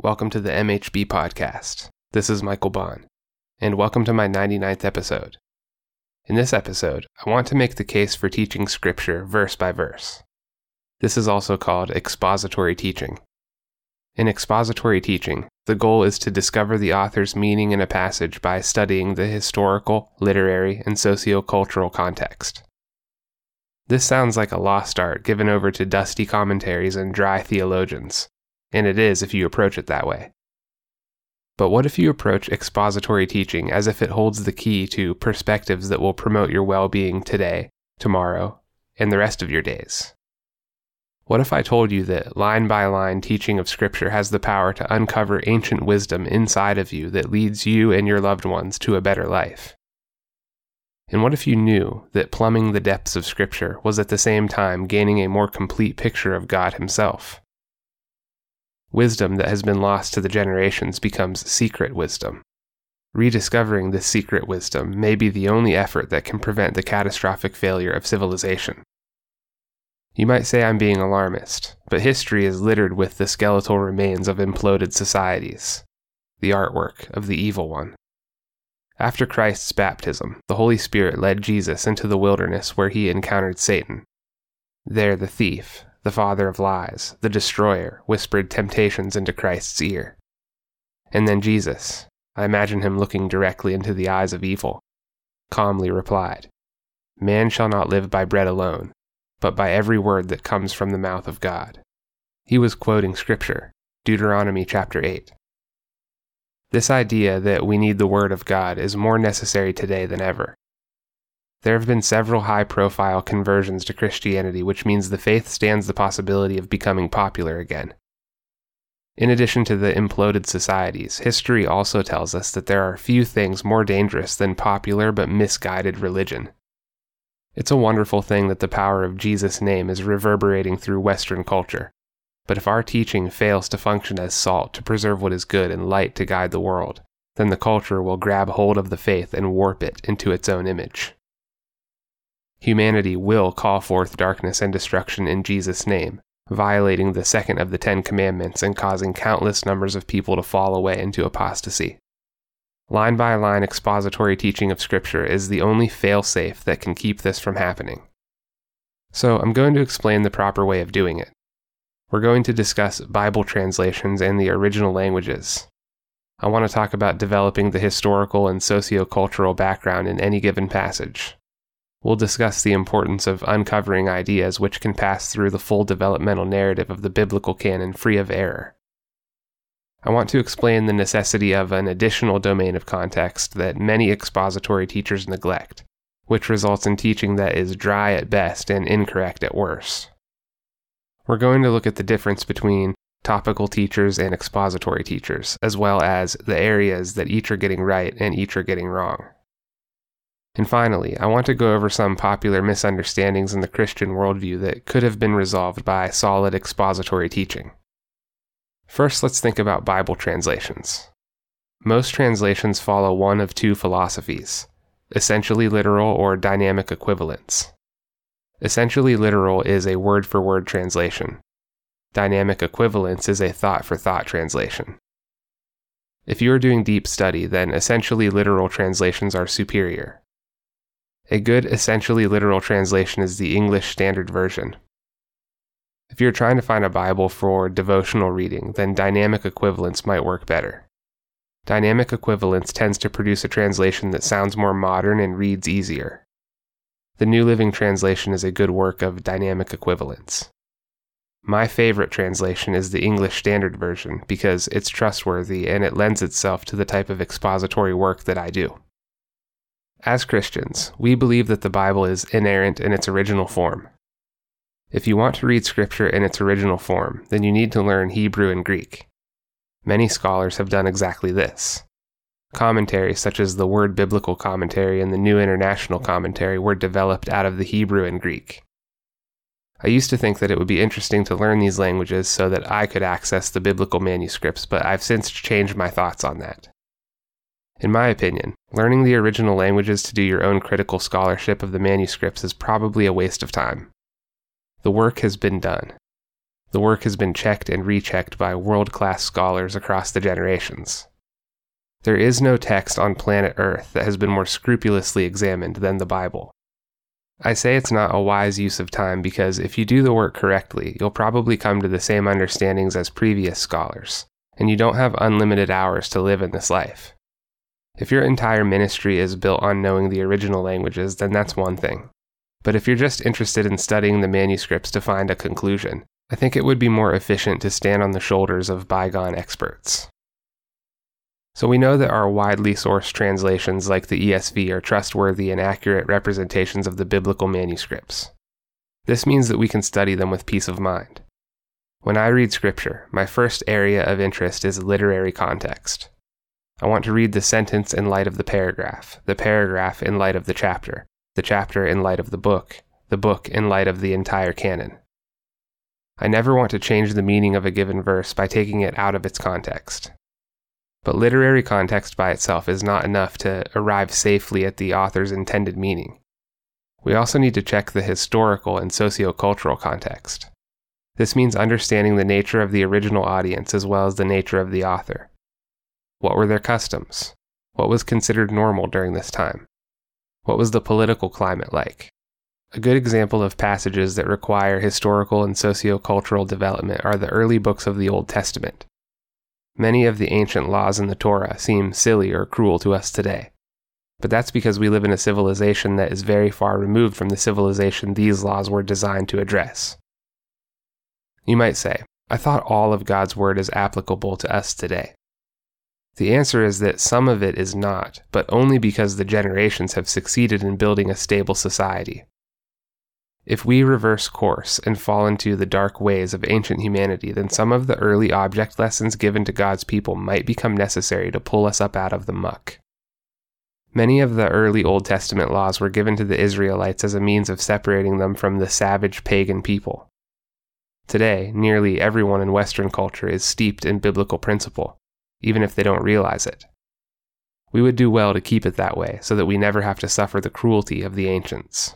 Welcome to the MHB podcast. This is Michael Baun, and welcome to my 99th episode. In this episode, I want to make the case for teaching Scripture verse by verse. This is also called expository teaching. In expository teaching, the goal is to discover the author's meaning in a passage by studying the historical, literary, and sociocultural context. This sounds like a lost art given over to dusty commentaries and dry theologians and it is if you approach it that way. But what if you approach expository teaching as if it holds the key to perspectives that will promote your well being today, tomorrow, and the rest of your days? What if I told you that line by line teaching of Scripture has the power to uncover ancient wisdom inside of you that leads you and your loved ones to a better life? And what if you knew that plumbing the depths of Scripture was at the same time gaining a more complete picture of God Himself? Wisdom that has been lost to the generations becomes secret wisdom. Rediscovering this secret wisdom may be the only effort that can prevent the catastrophic failure of civilization. You might say I'm being alarmist, but history is littered with the skeletal remains of imploded societies, the artwork of the evil one. After Christ's baptism, the Holy Spirit led Jesus into the wilderness where he encountered Satan. There, the thief, the father of lies, the destroyer, whispered temptations into Christ's ear. And then Jesus, I imagine him looking directly into the eyes of evil, calmly replied, Man shall not live by bread alone, but by every word that comes from the mouth of God. He was quoting Scripture, Deuteronomy chapter 8. This idea that we need the Word of God is more necessary today than ever. There have been several high profile conversions to Christianity, which means the faith stands the possibility of becoming popular again. In addition to the imploded societies, history also tells us that there are few things more dangerous than popular but misguided religion. It's a wonderful thing that the power of Jesus' name is reverberating through Western culture. But if our teaching fails to function as salt to preserve what is good and light to guide the world, then the culture will grab hold of the faith and warp it into its own image. Humanity will call forth darkness and destruction in Jesus' name, violating the second of the Ten Commandments and causing countless numbers of people to fall away into apostasy. Line by line expository teaching of Scripture is the only fail-safe that can keep this from happening. So, I'm going to explain the proper way of doing it. We're going to discuss Bible translations and the original languages. I want to talk about developing the historical and socio-cultural background in any given passage. We'll discuss the importance of uncovering ideas which can pass through the full developmental narrative of the biblical canon free of error. I want to explain the necessity of an additional domain of context that many expository teachers neglect, which results in teaching that is dry at best and incorrect at worst. We're going to look at the difference between topical teachers and expository teachers, as well as the areas that each are getting right and each are getting wrong. And finally, I want to go over some popular misunderstandings in the Christian worldview that could have been resolved by solid expository teaching. First, let's think about Bible translations. Most translations follow one of two philosophies essentially literal or dynamic equivalence. Essentially literal is a word for word translation. Dynamic equivalence is a thought for thought translation. If you are doing deep study, then essentially literal translations are superior. A good, essentially literal translation is the English Standard Version. If you're trying to find a Bible for devotional reading, then dynamic equivalence might work better. Dynamic equivalence tends to produce a translation that sounds more modern and reads easier. The New Living Translation is a good work of dynamic equivalence. My favorite translation is the English Standard Version because it's trustworthy and it lends itself to the type of expository work that I do. As Christians, we believe that the Bible is inerrant in its original form. If you want to read Scripture in its original form, then you need to learn Hebrew and Greek. Many scholars have done exactly this. Commentaries such as the Word Biblical Commentary and the New International Commentary were developed out of the Hebrew and Greek. I used to think that it would be interesting to learn these languages so that I could access the biblical manuscripts, but I've since changed my thoughts on that. In my opinion, learning the original languages to do your own critical scholarship of the manuscripts is probably a waste of time. The work has been done. The work has been checked and rechecked by world class scholars across the generations. There is no text on planet Earth that has been more scrupulously examined than the Bible. I say it's not a wise use of time because if you do the work correctly, you'll probably come to the same understandings as previous scholars, and you don't have unlimited hours to live in this life. If your entire ministry is built on knowing the original languages, then that's one thing. But if you're just interested in studying the manuscripts to find a conclusion, I think it would be more efficient to stand on the shoulders of bygone experts. So we know that our widely sourced translations like the ESV are trustworthy and accurate representations of the biblical manuscripts. This means that we can study them with peace of mind. When I read scripture, my first area of interest is literary context. I want to read the sentence in light of the paragraph, the paragraph in light of the chapter, the chapter in light of the book, the book in light of the entire canon. I never want to change the meaning of a given verse by taking it out of its context. But literary context by itself is not enough to arrive safely at the author's intended meaning. We also need to check the historical and sociocultural context. This means understanding the nature of the original audience as well as the nature of the author. What were their customs? What was considered normal during this time? What was the political climate like? A good example of passages that require historical and sociocultural development are the early books of the Old Testament. Many of the ancient laws in the Torah seem silly or cruel to us today. But that's because we live in a civilization that is very far removed from the civilization these laws were designed to address. You might say, I thought all of God's Word is applicable to us today. The answer is that some of it is not, but only because the generations have succeeded in building a stable society. If we reverse course and fall into the dark ways of ancient humanity, then some of the early object lessons given to God's people might become necessary to pull us up out of the muck. Many of the early Old Testament laws were given to the Israelites as a means of separating them from the savage pagan people. Today, nearly everyone in Western culture is steeped in biblical principle, even if they don't realize it. We would do well to keep it that way so that we never have to suffer the cruelty of the ancients.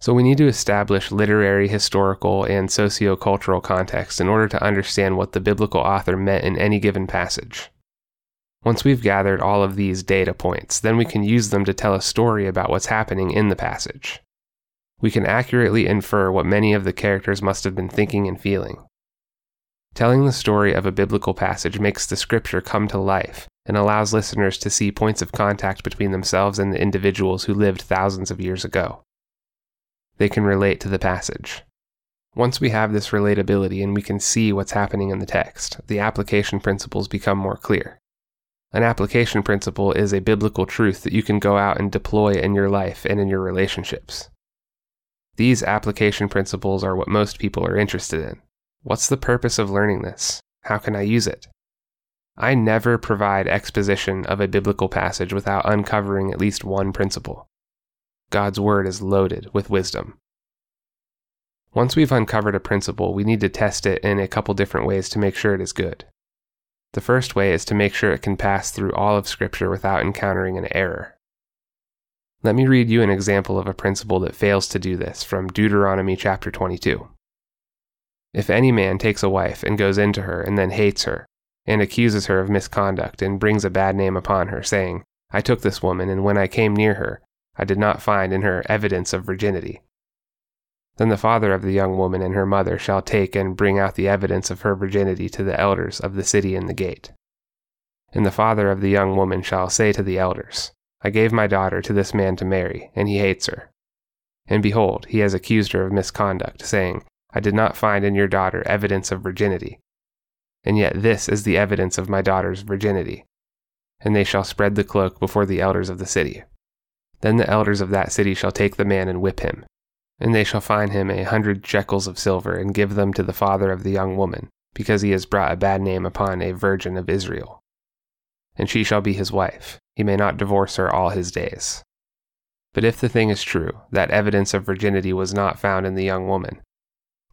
So we need to establish literary, historical, and socio-cultural context in order to understand what the biblical author meant in any given passage. Once we've gathered all of these data points, then we can use them to tell a story about what's happening in the passage. We can accurately infer what many of the characters must have been thinking and feeling. Telling the story of a biblical passage makes the scripture come to life and allows listeners to see points of contact between themselves and the individuals who lived thousands of years ago they can relate to the passage. Once we have this relatability and we can see what's happening in the text, the application principles become more clear. An application principle is a biblical truth that you can go out and deploy in your life and in your relationships. These application principles are what most people are interested in. What's the purpose of learning this? How can I use it? I never provide exposition of a biblical passage without uncovering at least one principle. God's Word is loaded with wisdom. Once we've uncovered a principle, we need to test it in a couple different ways to make sure it is good. The first way is to make sure it can pass through all of Scripture without encountering an error. Let me read you an example of a principle that fails to do this from Deuteronomy chapter 22. If any man takes a wife and goes into her and then hates her, and accuses her of misconduct and brings a bad name upon her, saying, I took this woman, and when I came near her, I did not find in her evidence of virginity. Then the father of the young woman and her mother shall take and bring out the evidence of her virginity to the elders of the city in the gate. And the father of the young woman shall say to the elders, I gave my daughter to this man to marry, and he hates her. And behold, he has accused her of misconduct, saying, I did not find in your daughter evidence of virginity. And yet this is the evidence of my daughter's virginity. And they shall spread the cloak before the elders of the city. Then the elders of that city shall take the man and whip him. And they shall fine him a hundred shekels of silver, and give them to the father of the young woman, because he has brought a bad name upon a virgin of Israel. And she shall be his wife. He may not divorce her all his days. But if the thing is true, that evidence of virginity was not found in the young woman,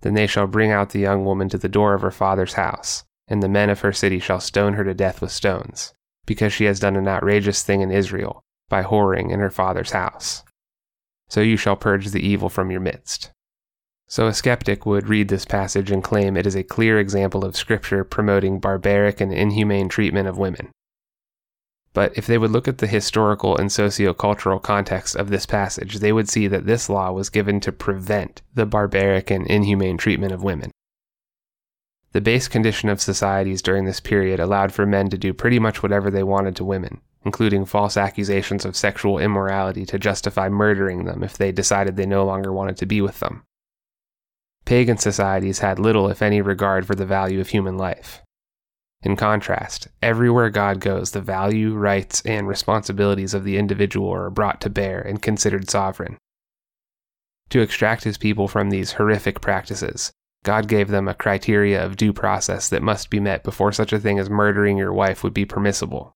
then they shall bring out the young woman to the door of her father's house, and the men of her city shall stone her to death with stones, because she has done an outrageous thing in Israel, by whoring in her father's house. So you shall purge the evil from your midst. So a skeptic would read this passage and claim it is a clear example of Scripture promoting barbaric and inhumane treatment of women. But if they would look at the historical and socio-cultural context of this passage, they would see that this law was given to prevent the barbaric and inhumane treatment of women. The base condition of societies during this period allowed for men to do pretty much whatever they wanted to women, including false accusations of sexual immorality to justify murdering them if they decided they no longer wanted to be with them. Pagan societies had little, if any, regard for the value of human life. In contrast, everywhere God goes, the value, rights, and responsibilities of the individual are brought to bear and considered sovereign. To extract his people from these horrific practices, God gave them a criteria of due process that must be met before such a thing as murdering your wife would be permissible.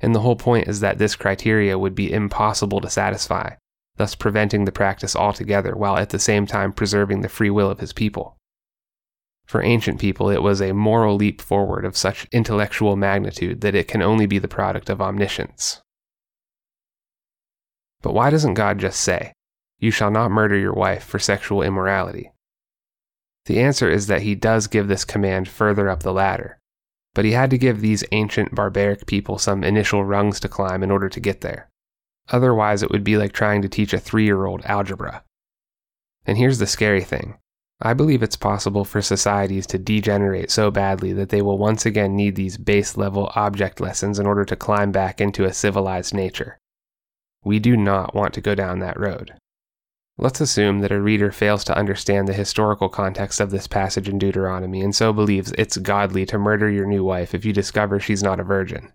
And the whole point is that this criteria would be impossible to satisfy, thus preventing the practice altogether while at the same time preserving the free will of his people. For ancient people, it was a moral leap forward of such intellectual magnitude that it can only be the product of omniscience. But why doesn't God just say, You shall not murder your wife for sexual immorality? The answer is that he does give this command further up the ladder, but he had to give these ancient barbaric people some initial rungs to climb in order to get there. Otherwise, it would be like trying to teach a three year old algebra. And here's the scary thing I believe it's possible for societies to degenerate so badly that they will once again need these base level object lessons in order to climb back into a civilized nature. We do not want to go down that road. Let's assume that a reader fails to understand the historical context of this passage in Deuteronomy and so believes it's godly to murder your new wife if you discover she's not a virgin.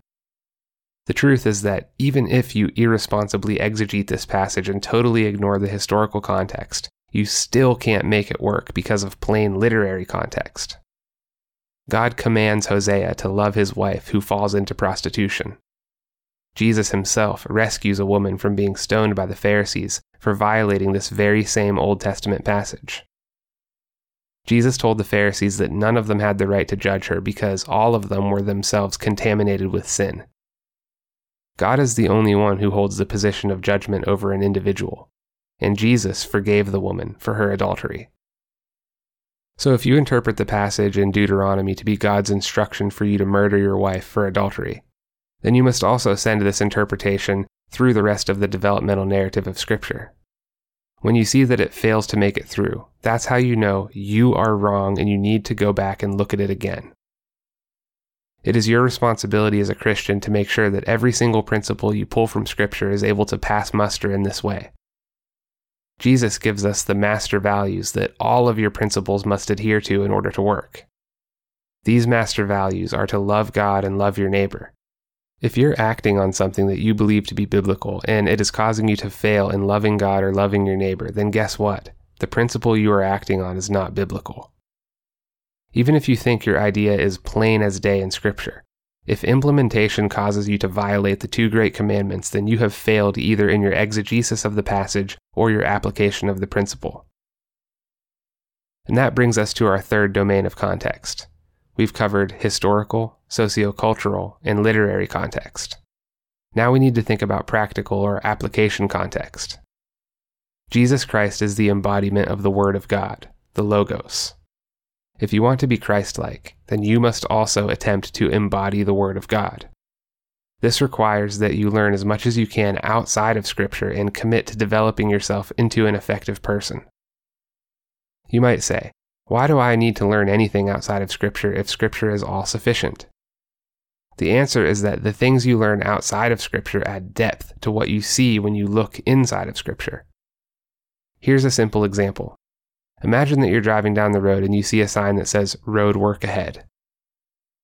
The truth is that even if you irresponsibly exegete this passage and totally ignore the historical context, you still can't make it work because of plain literary context. God commands Hosea to love his wife who falls into prostitution. Jesus himself rescues a woman from being stoned by the Pharisees for violating this very same Old Testament passage. Jesus told the Pharisees that none of them had the right to judge her because all of them were themselves contaminated with sin. God is the only one who holds the position of judgment over an individual, and Jesus forgave the woman for her adultery. So, if you interpret the passage in Deuteronomy to be God's instruction for you to murder your wife for adultery, then you must also send this interpretation through the rest of the developmental narrative of Scripture. When you see that it fails to make it through, that's how you know you are wrong and you need to go back and look at it again. It is your responsibility as a Christian to make sure that every single principle you pull from Scripture is able to pass muster in this way. Jesus gives us the master values that all of your principles must adhere to in order to work. These master values are to love God and love your neighbor. If you're acting on something that you believe to be biblical and it is causing you to fail in loving God or loving your neighbor, then guess what? The principle you are acting on is not biblical even if you think your idea is plain as day in Scripture. If implementation causes you to violate the two great commandments, then you have failed either in your exegesis of the passage or your application of the principle. And that brings us to our third domain of context. We've covered historical, sociocultural, and literary context. Now we need to think about practical or application context. Jesus Christ is the embodiment of the Word of God, the Logos. If you want to be Christlike, then you must also attempt to embody the Word of God. This requires that you learn as much as you can outside of Scripture and commit to developing yourself into an effective person. You might say, Why do I need to learn anything outside of Scripture if Scripture is all sufficient? The answer is that the things you learn outside of Scripture add depth to what you see when you look inside of Scripture. Here's a simple example Imagine that you're driving down the road and you see a sign that says road work ahead.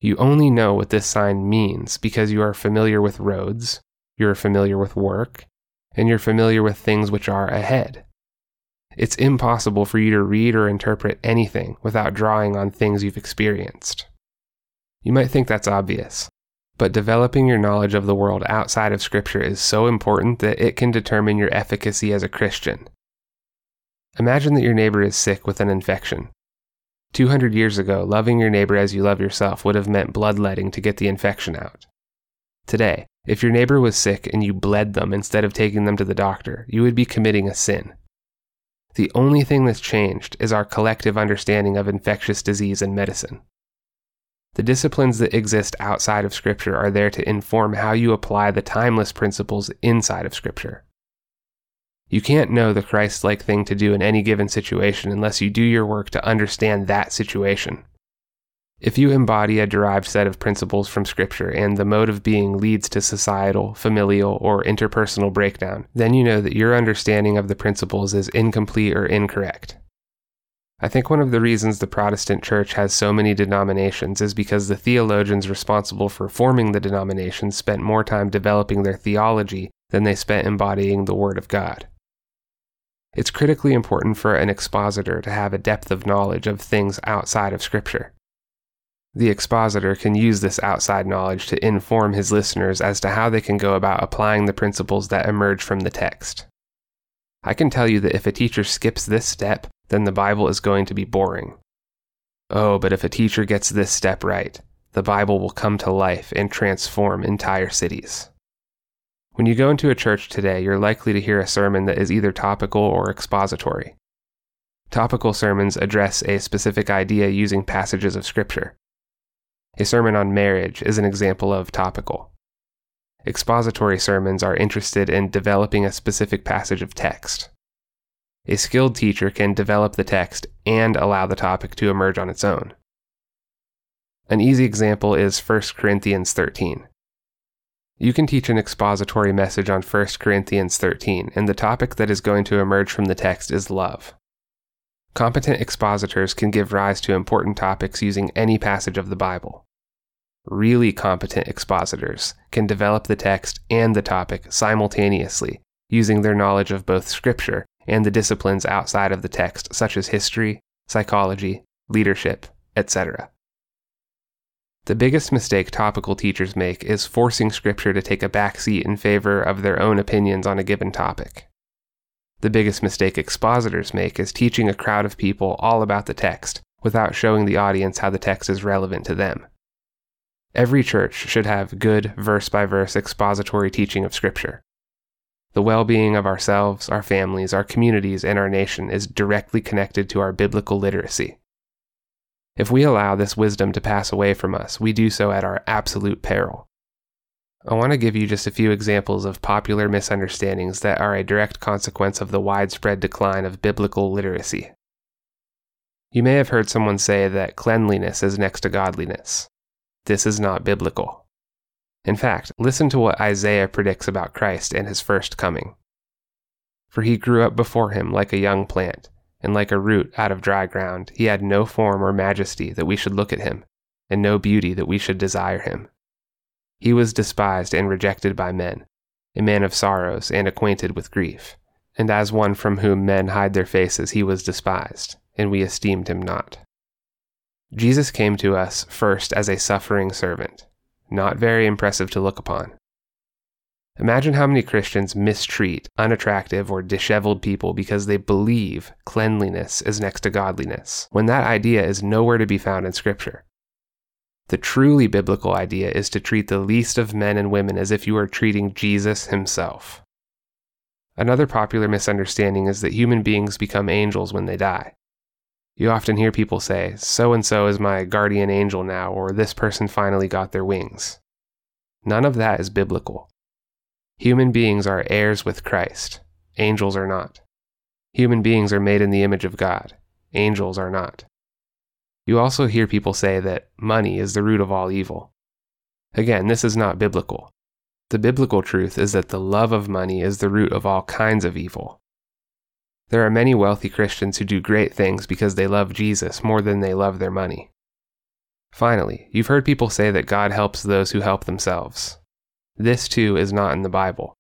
You only know what this sign means because you are familiar with roads, you're familiar with work, and you're familiar with things which are ahead. It's impossible for you to read or interpret anything without drawing on things you've experienced. You might think that's obvious, but developing your knowledge of the world outside of Scripture is so important that it can determine your efficacy as a Christian Imagine that your neighbor is sick with an infection. 200 years ago, loving your neighbor as you love yourself would have meant bloodletting to get the infection out. Today, if your neighbor was sick and you bled them instead of taking them to the doctor, you would be committing a sin. The only thing that's changed is our collective understanding of infectious disease and medicine. The disciplines that exist outside of Scripture are there to inform how you apply the timeless principles inside of Scripture. You can't know the Christ like thing to do in any given situation unless you do your work to understand that situation. If you embody a derived set of principles from Scripture and the mode of being leads to societal, familial, or interpersonal breakdown, then you know that your understanding of the principles is incomplete or incorrect. I think one of the reasons the Protestant Church has so many denominations is because the theologians responsible for forming the denominations spent more time developing their theology than they spent embodying the Word of God. It's critically important for an expositor to have a depth of knowledge of things outside of Scripture. The expositor can use this outside knowledge to inform his listeners as to how they can go about applying the principles that emerge from the text. I can tell you that if a teacher skips this step, then the Bible is going to be boring. Oh, but if a teacher gets this step right, the Bible will come to life and transform entire cities. When you go into a church today, you're likely to hear a sermon that is either topical or expository. Topical sermons address a specific idea using passages of Scripture. A sermon on marriage is an example of topical. Expository sermons are interested in developing a specific passage of text. A skilled teacher can develop the text and allow the topic to emerge on its own. An easy example is 1 Corinthians 13. You can teach an expository message on 1 Corinthians 13, and the topic that is going to emerge from the text is love. Competent expositors can give rise to important topics using any passage of the Bible. Really competent expositors can develop the text and the topic simultaneously using their knowledge of both Scripture and the disciplines outside of the text, such as history, psychology, leadership, etc. The biggest mistake topical teachers make is forcing Scripture to take a back seat in favor of their own opinions on a given topic. The biggest mistake expositors make is teaching a crowd of people all about the text without showing the audience how the text is relevant to them. Every church should have good verse by verse expository teaching of Scripture. The well being of ourselves, our families, our communities, and our nation is directly connected to our biblical literacy. If we allow this wisdom to pass away from us, we do so at our absolute peril. I want to give you just a few examples of popular misunderstandings that are a direct consequence of the widespread decline of biblical literacy. You may have heard someone say that cleanliness is next to godliness. This is not biblical. In fact, listen to what Isaiah predicts about Christ and his first coming. For he grew up before him like a young plant, and like a root out of dry ground. He had no form or majesty that we should look at him, and no beauty that we should desire him. He was despised and rejected by men, a man of sorrows and acquainted with grief. And as one from whom men hide their faces, he was despised, and we esteemed him not. Jesus came to us first as a suffering servant, not very impressive to look upon. Imagine how many Christians mistreat unattractive or disheveled people because they believe cleanliness is next to godliness, when that idea is nowhere to be found in Scripture. The truly biblical idea is to treat the least of men and women as if you are treating Jesus himself. Another popular misunderstanding is that human beings become angels when they die. You often hear people say, so and so is my guardian angel now, or this person finally got their wings. None of that is biblical. Human beings are heirs with Christ, angels are not. Human beings are made in the image of God, angels are not. You also hear people say that money is the root of all evil. Again, this is not biblical. The biblical truth is that the love of money is the root of all kinds of evil. There are many wealthy Christians who do great things because they love Jesus more than they love their money. Finally, you've heard people say that God helps those who help themselves. This, too, is not in the Bible.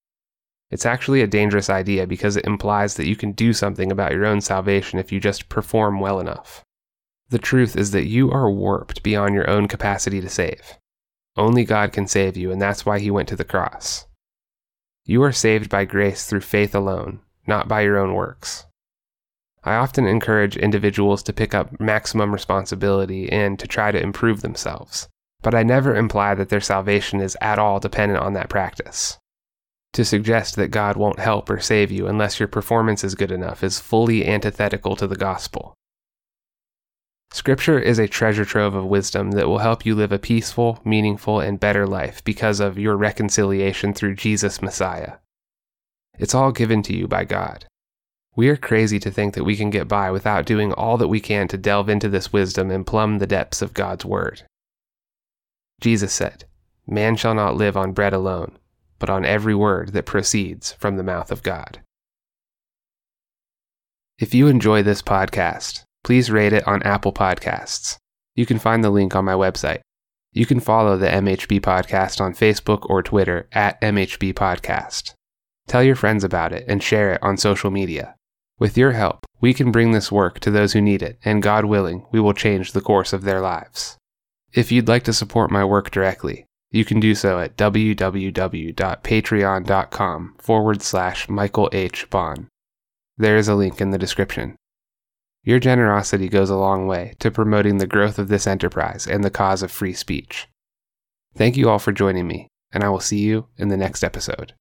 It's actually a dangerous idea because it implies that you can do something about your own salvation if you just perform well enough. The truth is that you are warped beyond your own capacity to save. Only God can save you, and that's why He went to the cross. You are saved by grace through faith alone, not by your own works. I often encourage individuals to pick up maximum responsibility and to try to improve themselves, but I never imply that their salvation is at all dependent on that practice. To suggest that God won't help or save you unless your performance is good enough is fully antithetical to the gospel. Scripture is a treasure trove of wisdom that will help you live a peaceful, meaningful, and better life because of your reconciliation through Jesus Messiah. It's all given to you by God. We are crazy to think that we can get by without doing all that we can to delve into this wisdom and plumb the depths of God's Word. Jesus said, Man shall not live on bread alone, but on every word that proceeds from the mouth of God. If you enjoy this podcast, please rate it on Apple Podcasts. You can find the link on my website. You can follow the MHB Podcast on Facebook or Twitter at MHB Podcast. Tell your friends about it and share it on social media. With your help, we can bring this work to those who need it, and God willing, we will change the course of their lives. If you'd like to support my work directly, you can do so at www.patreon.com forward slash Michael H. Baun. There is a link in the description. Your generosity goes a long way to promoting the growth of this enterprise and the cause of free speech. Thank you all for joining me, and I will see you in the next episode.